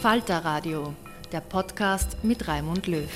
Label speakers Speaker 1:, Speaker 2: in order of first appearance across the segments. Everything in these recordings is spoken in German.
Speaker 1: Falter Radio, der Podcast mit Raimund Löw.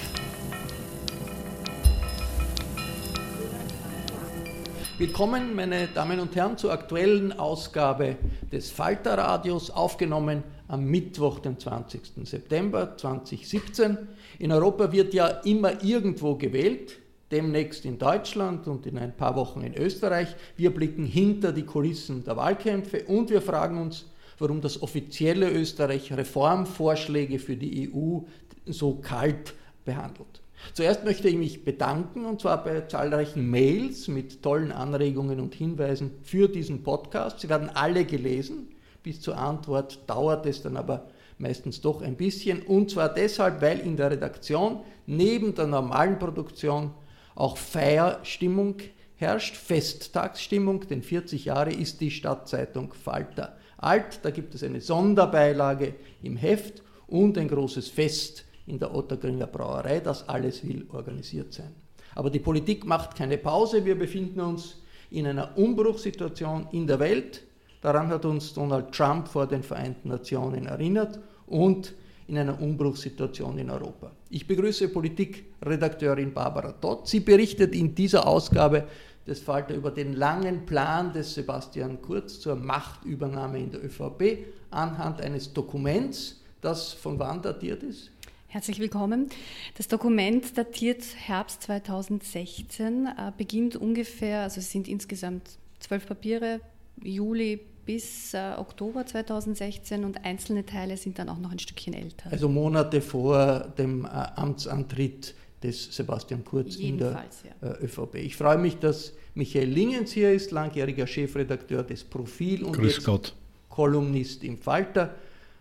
Speaker 2: Willkommen, meine Damen und Herren, zur aktuellen Ausgabe des Falter Radios, aufgenommen am Mittwoch, den 20. September 2017. In Europa wird ja immer irgendwo gewählt, demnächst in Deutschland und in ein paar Wochen in Österreich. Wir blicken hinter die Kulissen der Wahlkämpfe und wir fragen uns, warum das offizielle Österreich Reformvorschläge für die EU so kalt behandelt. Zuerst möchte ich mich bedanken, und zwar bei zahlreichen Mails mit tollen Anregungen und Hinweisen für diesen Podcast. Sie werden alle gelesen. Bis zur Antwort dauert es dann aber meistens doch ein bisschen. Und zwar deshalb, weil in der Redaktion neben der normalen Produktion auch Feierstimmung herrscht, Festtagsstimmung, denn 40 Jahre ist die Stadtzeitung Falter alt. Da gibt es eine Sonderbeilage im Heft und ein großes Fest in der Ottergringer Brauerei. Das alles will organisiert sein. Aber die Politik macht keine Pause. Wir befinden uns in einer Umbruchssituation in der Welt. Daran hat uns Donald Trump vor den Vereinten Nationen erinnert und in einer Umbruchssituation in Europa. Ich begrüße Politikredakteurin Barbara Todd. Sie berichtet in dieser Ausgabe des Falter über den langen Plan des Sebastian Kurz zur Machtübernahme in der ÖVP anhand eines Dokuments, das von wann datiert ist?
Speaker 3: Herzlich willkommen. Das Dokument datiert Herbst 2016, äh, beginnt ungefähr, also es sind insgesamt zwölf Papiere, Juli bis äh, Oktober 2016 und einzelne Teile sind dann auch noch ein Stückchen älter.
Speaker 2: Also Monate vor dem äh, Amtsantritt des Sebastian Kurz
Speaker 3: Jedenfalls,
Speaker 2: in der ja. äh, ÖVP. Ich freue mich, dass Michael Lingens hier ist, langjähriger Chefredakteur des Profil und
Speaker 4: Grüß
Speaker 2: jetzt
Speaker 4: Gott.
Speaker 2: Kolumnist im Falter,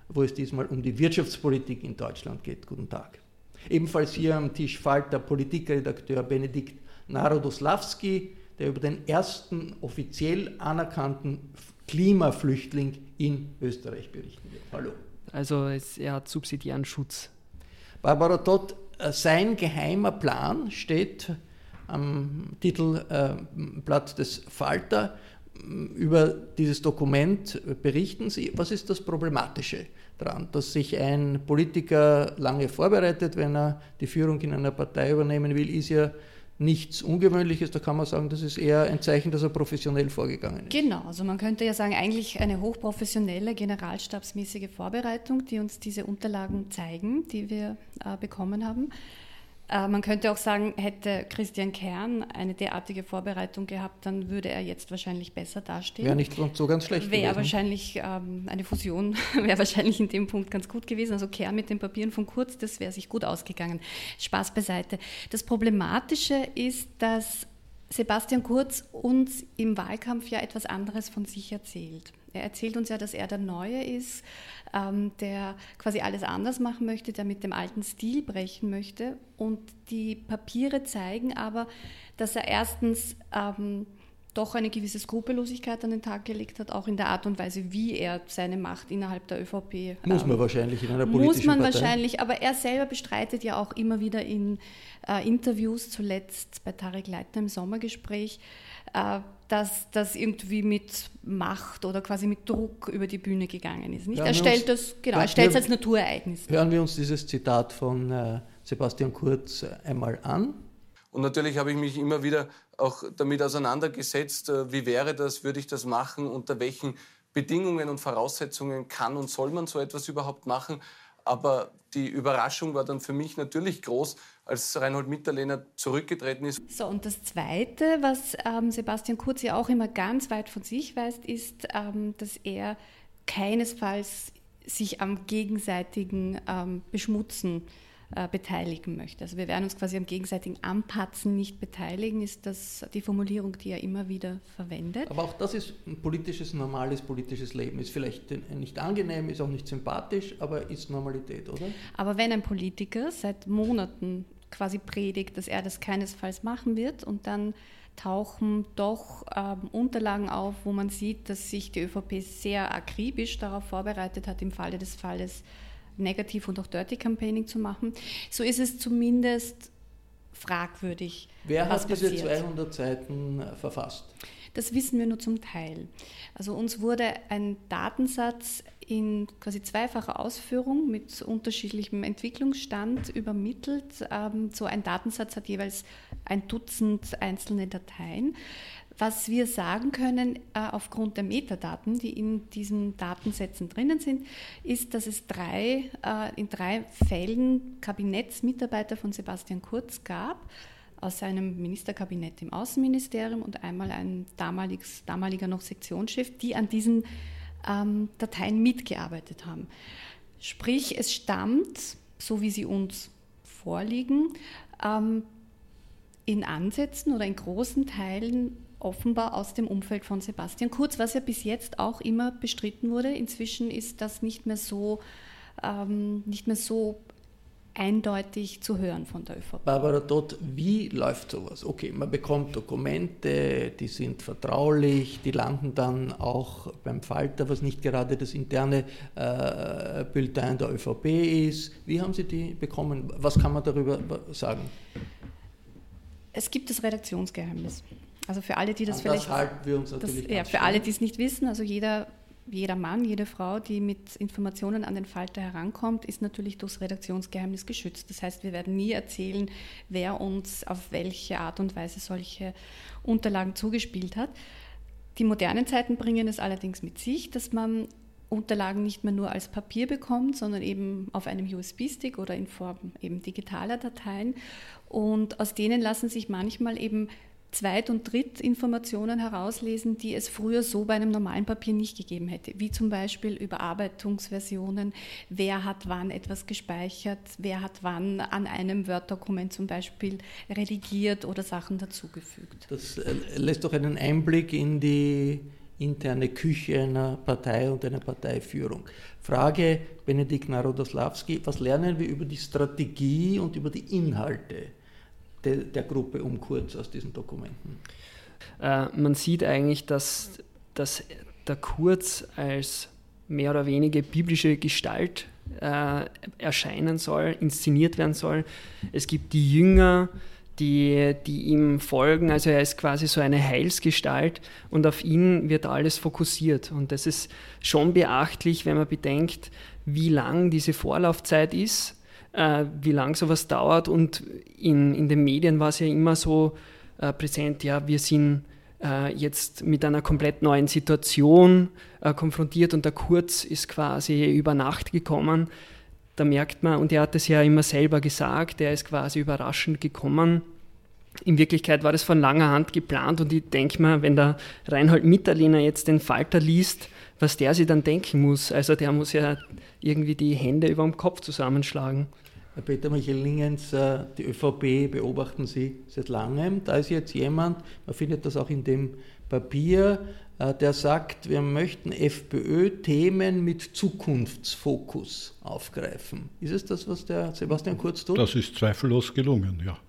Speaker 2: wo es diesmal um die Wirtschaftspolitik in Deutschland geht. Guten Tag. Ebenfalls hier am Tisch Falter Politikredakteur Benedikt Narodoslawski, der über den ersten offiziell anerkannten Klimaflüchtling in Österreich berichten wird. Hallo.
Speaker 5: Also er hat subsidiären Schutz.
Speaker 2: Barbara Todd, sein geheimer Plan steht am Titelblatt äh, des Falter. Über dieses Dokument berichten Sie. Was ist das Problematische daran, dass sich ein Politiker lange vorbereitet, wenn er die Führung in einer Partei übernehmen will, ist ja nichts Ungewöhnliches, da kann man sagen, das ist eher ein Zeichen, dass er professionell vorgegangen ist.
Speaker 3: Genau, also man könnte ja sagen, eigentlich eine hochprofessionelle, generalstabsmäßige Vorbereitung, die uns diese Unterlagen zeigen, die wir äh, bekommen haben. Äh, man könnte auch sagen, hätte Christian Kern eine derartige Vorbereitung gehabt, dann würde er jetzt wahrscheinlich besser dastehen.
Speaker 2: Wäre nicht so ganz schlecht
Speaker 3: Wäre
Speaker 2: gewesen.
Speaker 3: wahrscheinlich ähm, eine Fusion, wäre wahrscheinlich in dem Punkt ganz gut gewesen. Also Kern mit den Papieren von Kurz, das wäre sich gut ausgegangen. Spaß beiseite. Das Problematische ist, dass Sebastian Kurz uns im Wahlkampf ja etwas anderes von sich erzählt. Er erzählt uns ja, dass er der Neue ist, ähm, der quasi alles anders machen möchte, der mit dem alten Stil brechen möchte. Und die Papiere zeigen aber, dass er erstens ähm, doch eine gewisse Skrupellosigkeit an den Tag gelegt hat, auch in der Art und Weise, wie er seine Macht innerhalb der ÖVP.
Speaker 2: Muss man ähm, wahrscheinlich in einer politischen
Speaker 3: Muss man
Speaker 2: Partei.
Speaker 3: wahrscheinlich, aber er selber bestreitet ja auch immer wieder in äh, Interviews, zuletzt bei Tarek Leitner im Sommergespräch, äh, dass das irgendwie mit Macht oder quasi mit Druck über die Bühne gegangen ist. Nicht? er stellt das, genau, er stellt es als Naturereignis.
Speaker 2: Hören wir uns dieses Zitat von äh, Sebastian Kurz einmal an.
Speaker 4: Und natürlich habe ich mich immer wieder auch damit auseinandergesetzt, äh, wie wäre das, würde ich das machen, unter welchen Bedingungen und Voraussetzungen kann und soll man so etwas überhaupt machen. Aber die Überraschung war dann für mich natürlich groß, als Reinhold Mitterlehner zurückgetreten ist.
Speaker 3: So, und das Zweite, was ähm, Sebastian Kurz ja auch immer ganz weit von sich weist, ist, ähm, dass er keinesfalls sich am gegenseitigen ähm, Beschmutzen äh, beteiligen möchte. Also wir werden uns quasi am gegenseitigen Anpatzen nicht beteiligen, ist das die Formulierung, die er immer wieder verwendet.
Speaker 2: Aber auch das ist ein politisches, normales politisches Leben. Ist vielleicht nicht angenehm, ist auch nicht sympathisch, aber ist Normalität, oder?
Speaker 3: Aber wenn ein Politiker seit Monaten quasi predigt, dass er das keinesfalls machen wird und dann tauchen doch ähm, Unterlagen auf, wo man sieht, dass sich die ÖVP sehr akribisch darauf vorbereitet hat, im Falle des Falles Negativ- und auch Dirty Campaigning zu machen. So ist es zumindest fragwürdig.
Speaker 2: Wer hat diese passiert. 200 Seiten äh, verfasst?
Speaker 3: Das wissen wir nur zum Teil. Also uns wurde ein Datensatz in quasi zweifacher Ausführung mit unterschiedlichem Entwicklungsstand übermittelt. Ähm, so ein Datensatz hat jeweils ein Dutzend einzelne Dateien. Was wir sagen können äh, aufgrund der Metadaten, die in diesen Datensätzen drinnen sind, ist, dass es drei, äh, in drei Fällen Kabinettsmitarbeiter von Sebastian Kurz gab, aus seinem Ministerkabinett im Außenministerium und einmal ein damaliges, damaliger noch Sektionschef, die an diesen ähm, Dateien mitgearbeitet haben. Sprich, es stammt, so wie sie uns vorliegen, ähm, in Ansätzen oder in großen Teilen offenbar aus dem Umfeld von Sebastian Kurz, was ja bis jetzt auch immer bestritten wurde. Inzwischen ist das nicht mehr so, ähm, nicht mehr so eindeutig zu hören von der ÖVP.
Speaker 2: Barbara Todt, wie läuft sowas? Okay, man bekommt Dokumente, die sind vertraulich, die landen dann auch beim Falter, was nicht gerade das interne äh, Bulletin der ÖVP ist. Wie haben Sie die bekommen? Was kann man darüber sagen?
Speaker 3: Es gibt das Redaktionsgeheimnis. Also für alle, die das
Speaker 2: An
Speaker 3: vielleicht.
Speaker 2: Das halten wir uns natürlich.
Speaker 3: Das, ja, für alle, die es nicht wissen, also jeder, jeder Mann, jede Frau, die mit Informationen an den Falter herankommt, ist natürlich durchs Redaktionsgeheimnis geschützt. Das heißt, wir werden nie erzählen, wer uns auf welche Art und Weise solche Unterlagen zugespielt hat. Die modernen Zeiten bringen es allerdings mit sich, dass man Unterlagen nicht mehr nur als Papier bekommt, sondern eben auf einem USB-Stick oder in Form eben digitaler Dateien. Und aus denen lassen sich manchmal eben Zweit- und Drittinformationen herauslesen, die es früher so bei einem normalen Papier nicht gegeben hätte, wie zum Beispiel Überarbeitungsversionen, wer hat wann etwas gespeichert, wer hat wann an einem Word-Dokument zum Beispiel redigiert oder Sachen dazugefügt.
Speaker 2: Das äh, lässt doch einen Einblick in die interne Küche einer Partei und einer Parteiführung. Frage Benedikt Narodoslawski, was lernen wir über die Strategie und über die Inhalte? Der, der Gruppe um Kurz aus diesen Dokumenten?
Speaker 5: Äh, man sieht eigentlich, dass, dass der Kurz als mehr oder weniger biblische Gestalt äh, erscheinen soll, inszeniert werden soll. Es gibt die Jünger, die, die ihm folgen. Also er ist quasi so eine Heilsgestalt und auf ihn wird alles fokussiert. Und das ist schon beachtlich, wenn man bedenkt, wie lang diese Vorlaufzeit ist äh, wie lang sowas dauert. Und in, in den Medien war es ja immer so äh, präsent, ja, wir sind äh, jetzt mit einer komplett neuen Situation äh, konfrontiert und der Kurz ist quasi über Nacht gekommen. Da merkt man, und er hat es ja immer selber gesagt, er ist quasi überraschend gekommen. In Wirklichkeit war das von langer Hand geplant und ich denke mir, wenn der Reinhold Mitterlehner jetzt den Falter liest, was der sich dann denken muss. Also der muss ja irgendwie die Hände über dem Kopf zusammenschlagen.
Speaker 2: Herr Peter Michael Lingens, äh, die ÖVP beobachten Sie seit langem. Da ist jetzt jemand, man findet das auch in dem Papier, äh, der sagt, wir möchten FPÖ-Themen mit Zukunftsfokus aufgreifen. Ist es das, was der Sebastian Kurz tut?
Speaker 6: Das ist zweifellos gelungen, ja.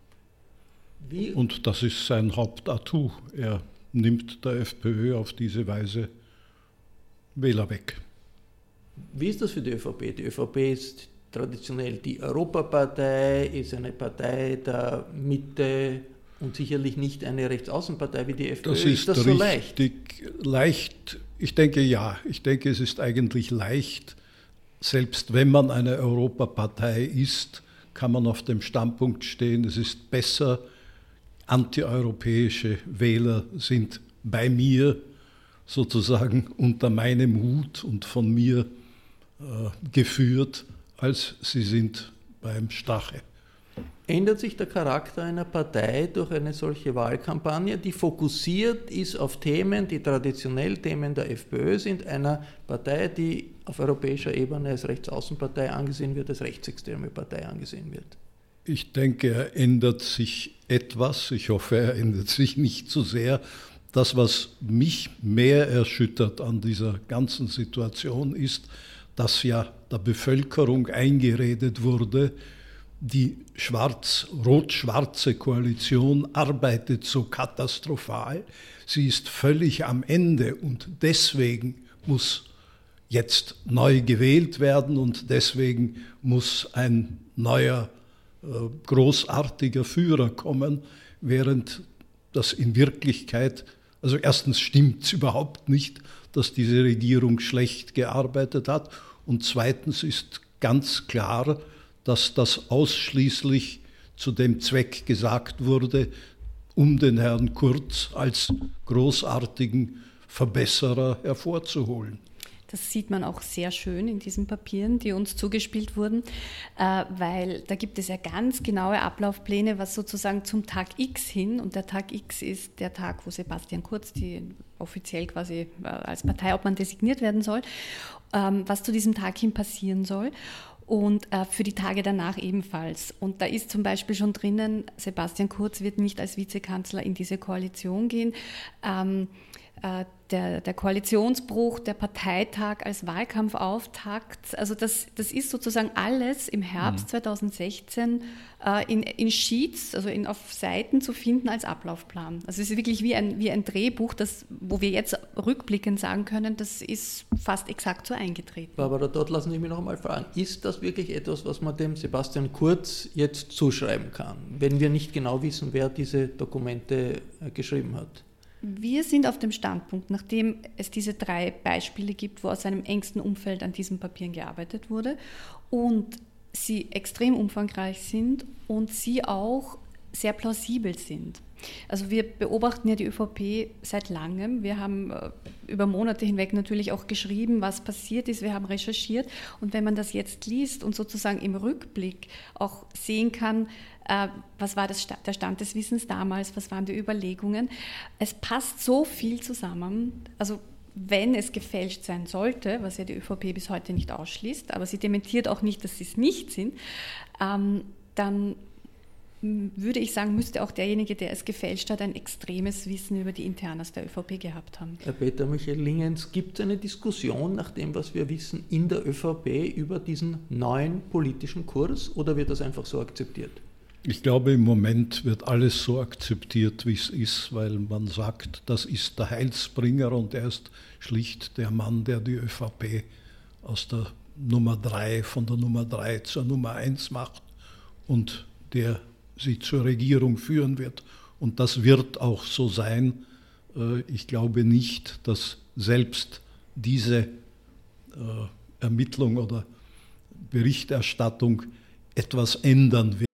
Speaker 6: Wie? Und das ist sein Hauptatu. Er nimmt der FPÖ auf diese Weise Wähler weg.
Speaker 2: Wie ist das für die ÖVP? Die ÖVP ist traditionell die Europapartei, ist eine Partei der Mitte und sicherlich nicht eine Rechtsaußenpartei wie die FPÖ.
Speaker 6: Das ist, ist das so leicht? leicht? Ich denke ja. Ich denke, es ist eigentlich leicht. Selbst wenn man eine Europapartei ist, kann man auf dem Standpunkt stehen, es ist besser, antieuropäische Wähler sind bei mir sozusagen unter meinem Hut und von mir äh, geführt, als sie sind beim Stache.
Speaker 2: Ändert sich der Charakter einer Partei durch eine solche Wahlkampagne, die fokussiert ist auf Themen, die traditionell Themen der FPÖ sind, einer Partei, die auf europäischer Ebene als Rechtsaußenpartei angesehen wird, als rechtsextreme Partei angesehen wird?
Speaker 6: Ich denke, er ändert sich etwas. Ich hoffe, er ändert sich nicht zu sehr. Das, was mich mehr erschüttert an dieser ganzen Situation, ist, dass ja der Bevölkerung eingeredet wurde, die schwarz, rot-schwarze Koalition arbeitet so katastrophal, sie ist völlig am Ende und deswegen muss jetzt neu gewählt werden und deswegen muss ein neuer äh, großartiger Führer kommen, während das in Wirklichkeit, also erstens stimmt es überhaupt nicht, dass diese Regierung schlecht gearbeitet hat und zweitens ist ganz klar, dass das ausschließlich zu dem Zweck gesagt wurde, um den Herrn Kurz als großartigen Verbesserer hervorzuholen.
Speaker 3: Das sieht man auch sehr schön in diesen Papieren, die uns zugespielt wurden, äh, weil da gibt es ja ganz genaue Ablaufpläne, was sozusagen zum Tag X hin, und der Tag X ist der Tag, wo Sebastian Kurz, die offiziell quasi äh, als Parteiobmann designiert werden soll, ähm, was zu diesem Tag hin passieren soll und äh, für die Tage danach ebenfalls. Und da ist zum Beispiel schon drinnen, Sebastian Kurz wird nicht als Vizekanzler in diese Koalition gehen. Ähm, äh, der, der, Koalitionsbruch, der Parteitag als Wahlkampfauftakt. Also das, das ist sozusagen alles im Herbst mhm. 2016 äh, in, in, Sheets, also in, auf Seiten zu finden als Ablaufplan. Also es ist wirklich wie ein, wie ein Drehbuch, das, wo wir jetzt rückblickend sagen können, das ist fast exakt so eingetreten.
Speaker 2: Barbara, dort lassen Sie mich noch einmal fragen, ist das wirklich etwas, was man dem Sebastian Kurz jetzt zuschreiben kann, wenn wir nicht genau wissen, wer diese Dokumente äh, geschrieben hat?
Speaker 3: Wir sind auf dem Standpunkt, nachdem es diese drei Beispiele gibt, wo aus seinem engsten Umfeld an diesen Papieren gearbeitet wurde und sie extrem umfangreich sind und sie auch sehr plausibel sind. Also wir beobachten ja die ÖVP seit langem. Wir haben äh, über Monate hinweg natürlich auch geschrieben, was passiert ist. Wir haben recherchiert. Und wenn man das jetzt liest und sozusagen im Rückblick auch sehen kann, was war das, der Stand des Wissens damals, was waren die Überlegungen, es passt so viel zusammen. Also wenn es gefälscht sein sollte, was ja die ÖVP bis heute nicht ausschließt, aber sie dementiert auch nicht, dass sie es nicht sind, ähm, dann würde ich sagen, müsste auch derjenige, der es gefälscht hat, ein extremes Wissen über die Internas der ÖVP gehabt haben.
Speaker 2: Herr Peter Michael Lingens, gibt es eine Diskussion nach dem, was wir wissen, in der ÖVP über diesen neuen politischen Kurs oder wird das einfach so akzeptiert?
Speaker 6: Ich glaube, im Moment wird alles so akzeptiert, wie es ist, weil man sagt, das ist der Heilsbringer und er ist schlicht der Mann, der die ÖVP aus der Nummer drei, von der Nummer drei zur Nummer eins macht und der sie zur Regierung führen wird. Und das wird auch so sein. Äh, ich glaube nicht, dass selbst diese äh, Ermittlung oder Berichterstattung etwas ändern wird.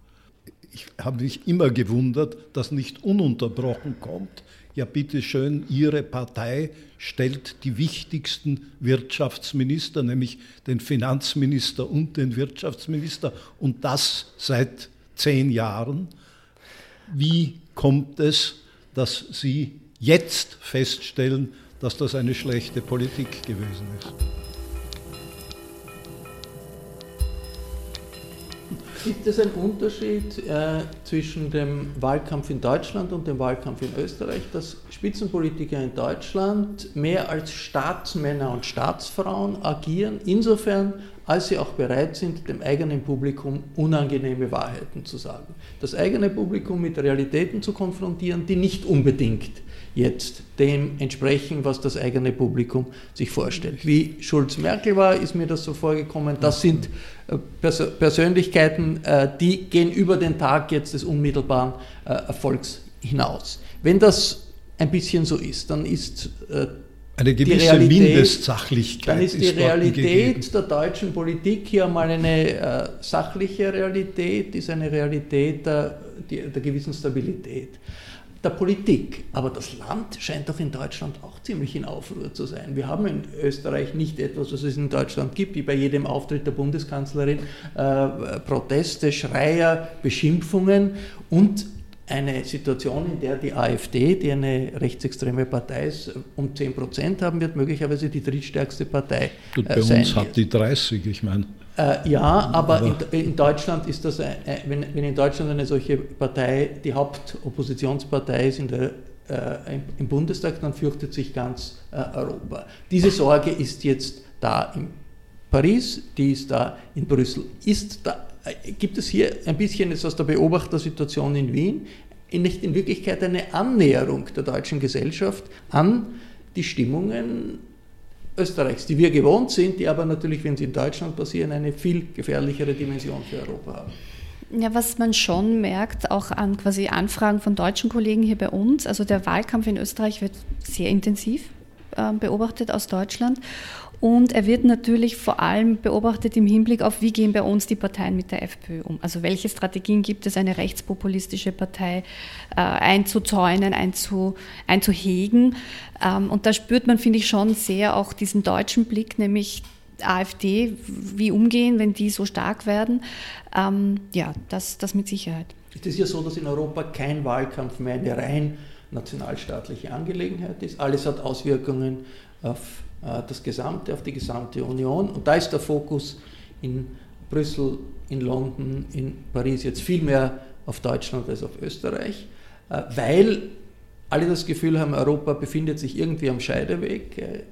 Speaker 6: Ich habe mich immer gewundert, dass nicht ununterbrochen kommt. Ja, bitteschön, Ihre Partei stellt die wichtigsten Wirtschaftsminister, nämlich den Finanzminister und den Wirtschaftsminister, und das seit zehn Jahren. Wie kommt es, dass Sie jetzt feststellen, dass das eine schlechte Politik gewesen ist?
Speaker 2: Gibt es einen Unterschied äh, zwischen dem Wahlkampf in Deutschland und dem Wahlkampf in Österreich, dass Spitzenpolitiker in Deutschland mehr als Staatsmänner und Staatsfrauen agieren, insofern als sie auch bereit sind, dem eigenen Publikum unangenehme Wahrheiten zu sagen. Das eigene Publikum mit Realitäten zu konfrontieren, die nicht unbedingt jetzt dem entsprechen, was das eigene Publikum sich vorstellt. Wie Schulz-Merkel war, ist mir das so vorgekommen. Das sind äh, Pers Persönlichkeiten, äh, die gehen über den Tag jetzt des unmittelbaren äh, Erfolgs hinaus. Wenn das ein bisschen so ist, dann ist
Speaker 6: eine gewisse Realität, Mindestsachlichkeit.
Speaker 2: Dann ist die ist Realität der deutschen Politik hier mal eine äh, sachliche Realität, ist eine Realität der, der, der gewissen Stabilität der Politik. Aber das Land scheint doch in Deutschland auch ziemlich in Aufruhr zu sein. Wir haben in Österreich nicht etwas, was es in Deutschland gibt, wie bei jedem Auftritt der Bundeskanzlerin, äh, Proteste, Schreier, Beschimpfungen und eine Situation, in der die AfD, die eine rechtsextreme Partei ist, um 10 Prozent haben wird, möglicherweise die drittstärkste Partei
Speaker 6: Gut, bei sein uns hat die 30, ich meine.
Speaker 2: Äh, ja, aber, aber in, in, Deutschland ist das, ein, wenn, wenn, in Deutschland eine solche Partei die Hauptoppositionspartei ist in der, äh, im Bundestag, dann fürchtet sich ganz äh, Europa. Diese Sorge ist jetzt da in Paris, die ist da in Brüssel. Ist da, äh, gibt es hier ein bisschen jetzt aus der Beobachtersituation in Wien, nicht in Wirklichkeit eine Annäherung der deutschen Gesellschaft an die Stimmungen Österreichs, die wir gewohnt sind, die aber natürlich, wenn sie in Deutschland passieren, eine viel gefährlichere Dimension für Europa haben.
Speaker 3: Ja, was man schon merkt, auch an quasi Anfragen von deutschen Kollegen hier bei uns, also der Wahlkampf in Österreich wird sehr intensiv äh, beobachtet aus Deutschland. Und er wird natürlich vor allem beobachtet im Hinblick auf, wie gehen bei uns die Parteien mit der FPÖ um. Also welche Strategien gibt es, eine rechtspopulistische Partei äh, einzuzäunen, einzu, einzuhegen. Ähm, und da spürt man, finde ich, schon sehr auch diesen deutschen Blick, nämlich AfD, wie umgehen, wenn die so stark werden. Ähm, ja, das, das mit Sicherheit.
Speaker 2: Es ist ja so, dass in Europa kein Wahlkampf mehr eine rein nationalstaatliche Angelegenheit ist. Alles hat Auswirkungen auf das Gesamte, auf die gesamte Union. Und da ist der Fokus in Brüssel, in London, in Paris jetzt viel mehr auf Deutschland als auf Österreich, äh, weil alle das Gefühl haben, Europa befindet sich irgendwie am Scheideweg. Äh,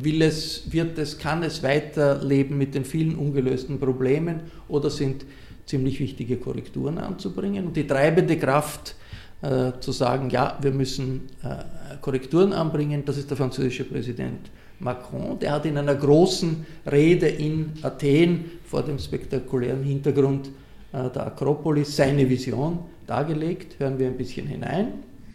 Speaker 2: will es, wird es, kann es weiterleben mit den vielen ungelösten Problemen oder sind ziemlich wichtige Korrekturen anzubringen? Und die treibende Kraft äh, zu sagen, ja, wir müssen äh, Korrekturen anbringen, das ist der französische Präsident Macron, der hat in einer großen Rede in Athen vor dem spektakulären Hintergrund äh, der Akropolis seine Vision dargelegt. Hören wir ein bisschen hinein.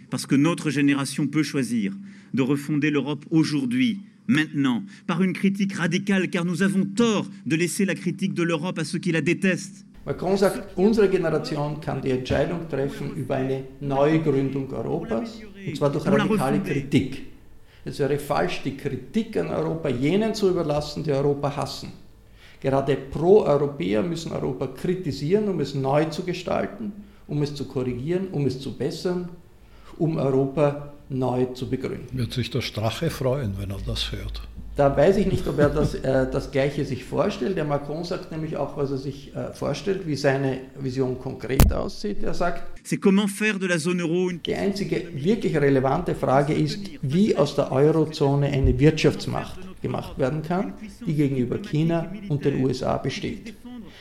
Speaker 7: Parce que notre génération peut choisir de refonder l'Europe aujourd'hui, maintenant, par une critique radicale, car nous avons tort de laisser la critique de l'Europe à ceux qui la détestent.
Speaker 2: Macron sagt, unsere Generation kann die Entscheidung treffen über eine Neugründung Europas, und zwar durch radikale Kritik. Es wäre falsch, die Kritik an Europa jenen zu überlassen, die Europa hassen. Gerade Pro-Europäer müssen Europa kritisieren, um es neu zu gestalten, um es zu korrigieren, um es zu bessern, um Europa neu zu begründen.
Speaker 6: Wird sich der Strache freuen, wenn er das hört?
Speaker 2: Da weiß ich nicht, ob er das, äh, das Gleiche sich vorstellt. Der Macron sagt nämlich auch, was er sich äh, vorstellt, wie seine Vision konkret aussieht. Er sagt, die einzige wirklich relevante Frage ist, wie aus der Eurozone eine Wirtschaftsmacht gemacht werden kann, die gegenüber China und den USA besteht.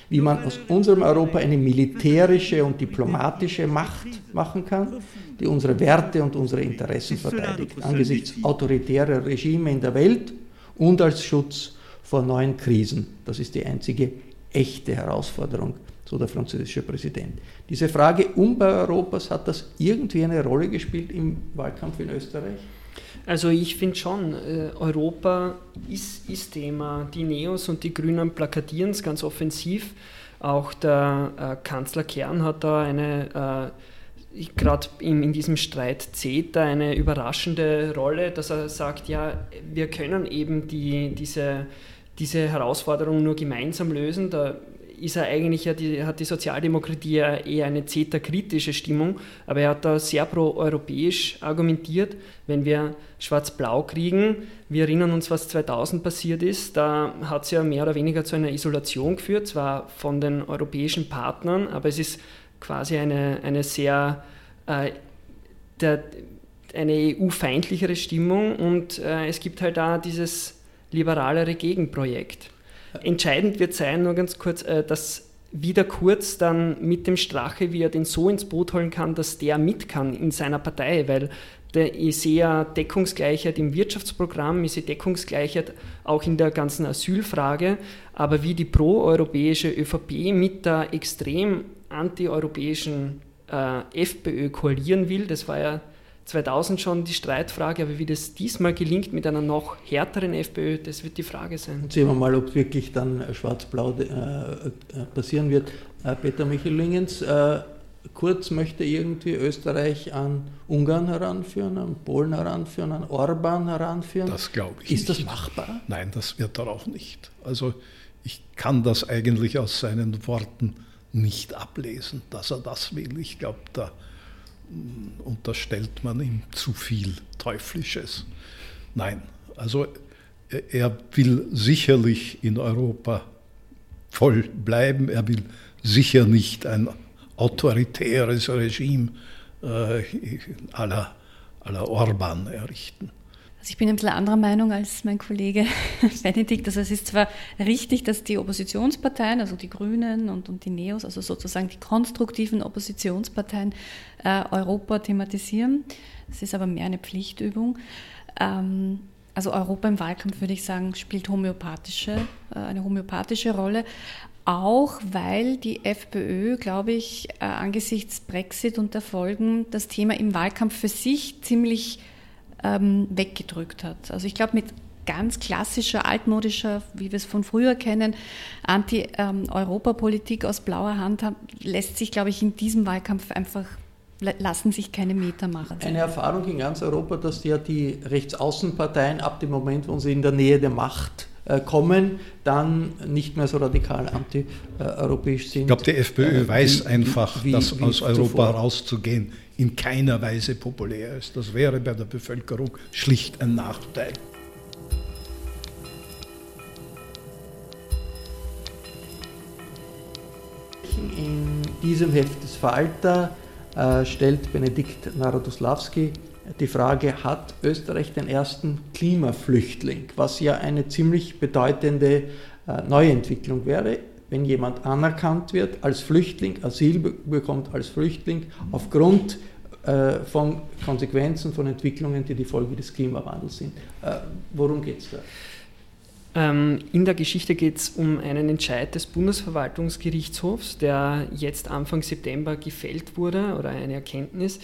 Speaker 2: Wie man aus unserem Europa eine militärische und diplomatische Macht machen kann, die unsere Werte und unsere Interessen verteidigt, angesichts autoritärer Regime in der Welt und als Schutz vor neuen Krisen. Das ist die einzige echte Herausforderung, so der französische Präsident. Diese Frage Umbau Europas, hat das irgendwie eine Rolle gespielt im Wahlkampf in Österreich?
Speaker 5: Also ich finde schon, äh, Europa ist, ist Thema. Die Neos und die Grünen plakatieren es ganz offensiv. Auch der äh, Kanzler Kern hat da eine, äh, gerade in, in, diesem Streit CETA, eine überraschende Rolle, dass er sagt, ja, wir können eben die, diese, diese Herausforderung nur gemeinsam lösen. Da ist er eigentlich ja die, hat die Sozialdemokratie ja eher eine CETA-kritische Stimmung, aber er hat da sehr pro-europäisch argumentiert. Wenn wir Schwarz-Blau kriegen, wir erinnern uns, was 2000 passiert ist, da hat es ja mehr oder weniger zu einer Isolation geführt, zwar von den europäischen Partnern, aber es ist quasi eine, eine sehr äh, der, eine EU-feindlichere Stimmung und äh, es gibt halt da dieses liberalere Gegenprojekt. Entscheidend wird sein, nur ganz kurz, äh, dass wieder Kurz dann mit dem Strache, wie er den so ins Boot holen kann, dass der mit kann in seiner Partei, weil ich sehe ja Deckungsgleichheit im Wirtschaftsprogramm, ich sehe Deckungsgleichheit auch in der ganzen Asylfrage, aber wie die proeuropäische ÖVP mit der extrem antieuropäischen äh, FPÖ koalieren will, das war ja 2000 schon die Streitfrage, aber wie das diesmal gelingt mit einer noch härteren FPÖ, das wird die Frage sein.
Speaker 2: sehen wir mal, ob wirklich dann schwarz-blau äh, äh, passieren wird. Äh, Peter Michelingens, äh, Kurz möchte irgendwie Österreich an Ungarn heranführen, an Polen heranführen, an Orban heranführen.
Speaker 6: Das glaube ich
Speaker 2: Ist
Speaker 6: nicht.
Speaker 2: das machbar?
Speaker 6: Nein, das wird er auch nicht. Also ich kann das eigentlich aus seinen Worten nicht ablesen, dass er das will. Ich glaube, da unterstellt man ihm zu viel Teuflisches. Nein, also er will sicherlich in Europa voll bleiben, er will sicher nicht ein autoritäres Regime äh, aller, aller Orban errichten.
Speaker 3: Also ich bin ein bisschen anderer Meinung als mein Kollege Benedikt. Also es ist zwar richtig, dass die Oppositionsparteien, also die Grünen und, und die Neos, also sozusagen die konstruktiven Oppositionsparteien, äh, Europa thematisieren. Es ist aber mehr eine Pflichtübung. Ähm, also Europa im Wahlkampf, würde ich sagen, spielt homöopathische, äh, eine homöopathische Rolle. Auch weil die FPÖ, glaube ich, äh, angesichts Brexit und der Folgen das Thema im Wahlkampf für sich ziemlich ähm, weggedrückt hat. Also ich glaube, mit ganz klassischer, altmodischer, wie wir es von früher kennen, Anti-Europapolitik aus blauer Hand lässt sich, glaube ich, in diesem Wahlkampf einfach lassen sich keine Meter machen.
Speaker 2: Eine Erfahrung in ganz Europa, dass ja die Rechtsaußenparteien ab dem Moment, wo sie in der Nähe der Macht kommen, dann nicht mehr so radikal anti-europäisch sind.
Speaker 6: Ich glaube, die FPÖ äh, weiß wie, einfach, wie, dass wie aus Europa zuvor. rauszugehen in keiner Weise populär ist. Das wäre bei der Bevölkerung schlicht ein Nachteil.
Speaker 2: In diesem Heft des Falter äh, stellt Benedikt Narodoslawski die Frage, hat Österreich den ersten Klimaflüchtling, was ja eine ziemlich bedeutende äh, Neuentwicklung wäre, wenn jemand anerkannt wird als Flüchtling, Asyl bekommt als Flüchtling aufgrund äh, von Konsequenzen, von Entwicklungen, die die Folge des Klimawandels sind. Äh, worum geht es da?
Speaker 5: Ähm, in der Geschichte geht es um einen Entscheid des Bundesverwaltungsgerichtshofs, der jetzt Anfang September gefällt wurde oder eine Erkenntnis.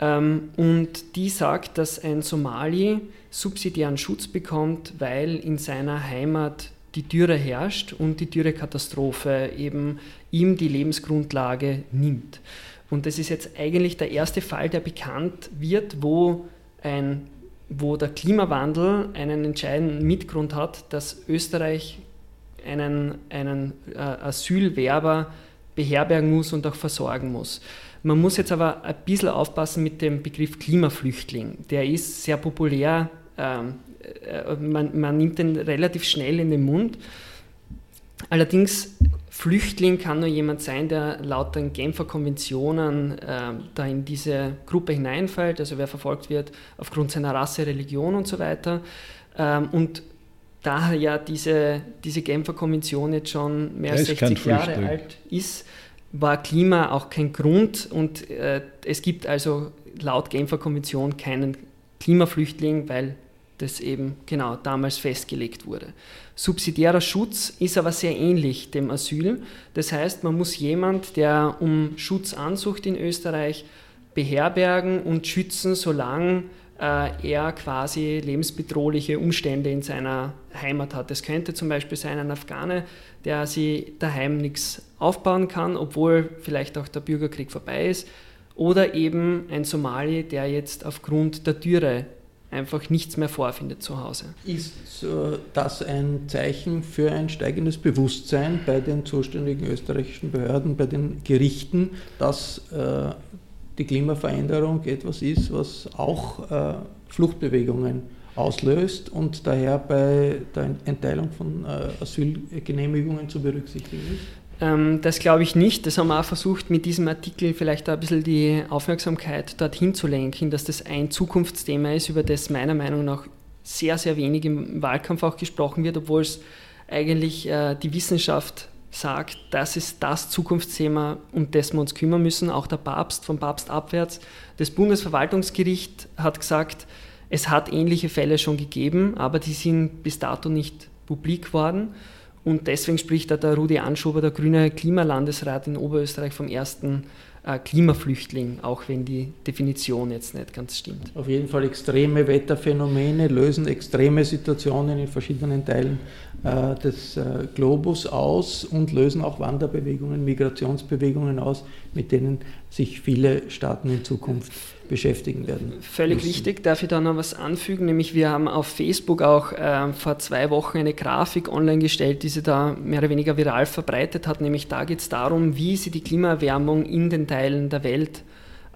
Speaker 5: Ähm, und die sagt, dass ein Somali subsidiären Schutz bekommt, weil in seiner Heimat die Dürre herrscht und die Dürrekatastrophe eben ihm die Lebensgrundlage nimmt. Und das ist jetzt eigentlich der erste Fall, der bekannt wird, wo, ein, wo der Klimawandel einen entscheidenden Mitgrund hat, dass Österreich einen, einen äh, Asylwerber beherbergen muss und auch versorgen muss. Man muss jetzt aber ein bisschen aufpassen mit dem Begriff Klimaflüchtling. Der ist sehr populär, ähm, äh, man, man nimmt den relativ schnell in den Mund. Allerdings, Flüchtling kann nur jemand sein, der laut den Genfer Konventionen äh, da in diese Gruppe hineinfällt, also wer verfolgt wird aufgrund seiner Rasse, Religion und so weiter. Ähm, und da ja diese, diese Genfer Konvention jetzt schon mehr als 60 Jahre alt ist, war Klima auch kein Grund und äh, es gibt also laut Genfer Konvention keinen Klimaflüchtling, weil das eben genau damals festgelegt wurde. Subsidiärer Schutz ist aber sehr ähnlich dem Asyl. Das heißt, man muss jemand, der um Schutz ansucht in Österreich, beherbergen und schützen, solange äh, er quasi lebensbedrohliche Umstände in seiner Heimat hat. Es könnte zum Beispiel sein ein Afghane, der sich daheim nichts aufbauen kann, obwohl vielleicht auch der Bürgerkrieg vorbei ist, oder eben ein Somali, der jetzt aufgrund der Dürre einfach nichts mehr vorfindet zu Hause.
Speaker 2: Ist das ein Zeichen für ein steigendes Bewusstsein bei den zuständigen österreichischen Behörden, bei den Gerichten, dass äh, die Klimaveränderung etwas ist, was auch äh, Fluchtbewegungen auslöst und daher bei der Entteilung von Asylgenehmigungen zu berücksichtigen ist?
Speaker 5: Ähm, das glaube ich nicht. Das haben wir auch versucht, mit diesem Artikel vielleicht ein bisschen die Aufmerksamkeit dorthin zu lenken, dass das ein Zukunftsthema ist, über das meiner Meinung nach sehr, sehr wenig im Wahlkampf auch gesprochen wird, obwohl es eigentlich äh, die Wissenschaft sagt, das ist das Zukunftsthema, um das wir uns kümmern müssen. Auch der Papst, vom Papst abwärts. Das Bundesverwaltungsgericht hat gesagt, es hat ähnliche Fälle schon gegeben, aber die sind bis dato nicht publik worden. Und deswegen spricht da der Rudi Anschober, der grüne Klimalandesrat in Oberösterreich, vom ersten äh, Klimaflüchtling, auch wenn die Definition jetzt nicht ganz stimmt.
Speaker 2: Auf jeden Fall extreme Wetterphänomene lösen extreme Situationen in verschiedenen Teilen äh, des äh, Globus aus und lösen auch Wanderbewegungen, Migrationsbewegungen aus, mit denen sich viele Staaten in Zukunft beschäftigen werden.
Speaker 5: Völlig müssen. richtig. Darf ich da noch was anfügen? Nämlich wir haben auf Facebook auch äh, vor zwei Wochen eine Grafik online gestellt, die sich da mehr oder weniger viral verbreitet hat. Nämlich da geht es darum, wie sich die Klimaerwärmung in den Teilen der Welt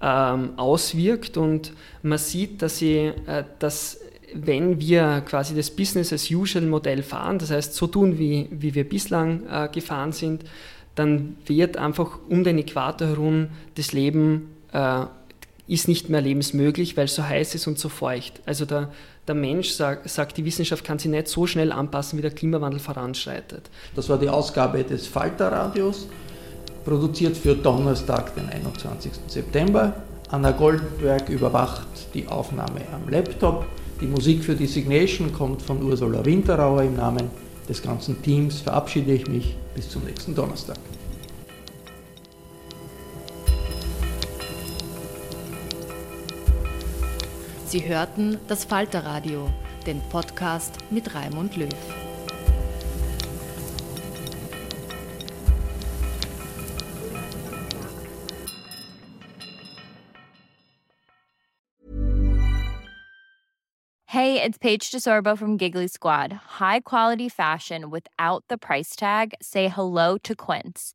Speaker 5: ähm, auswirkt. Und man sieht, dass, sie, äh, dass wenn wir quasi das Business as usual Modell fahren, das heißt so tun, wie, wie wir bislang äh, gefahren sind, dann wird einfach um den Äquator herum das Leben äh, ist nicht mehr lebensmöglich, weil es so heiß ist und so feucht. Also der, der Mensch sagt, sagt, die Wissenschaft kann sich nicht so schnell anpassen, wie der Klimawandel voranschreitet.
Speaker 2: Das war die Ausgabe des Falterradios, produziert für Donnerstag, den 21. September. Anna Goldberg überwacht die Aufnahme am Laptop. Die Musik für die Signation kommt von Ursula Winterauer. Im Namen des ganzen Teams verabschiede ich mich bis zum nächsten Donnerstag.
Speaker 1: Sie hörten das Falterradio, den Podcast mit Raimund Löw.
Speaker 8: Hey, it's Paige DeSorbo from Giggly Squad. High quality fashion without the price tag. Say hello to Quince.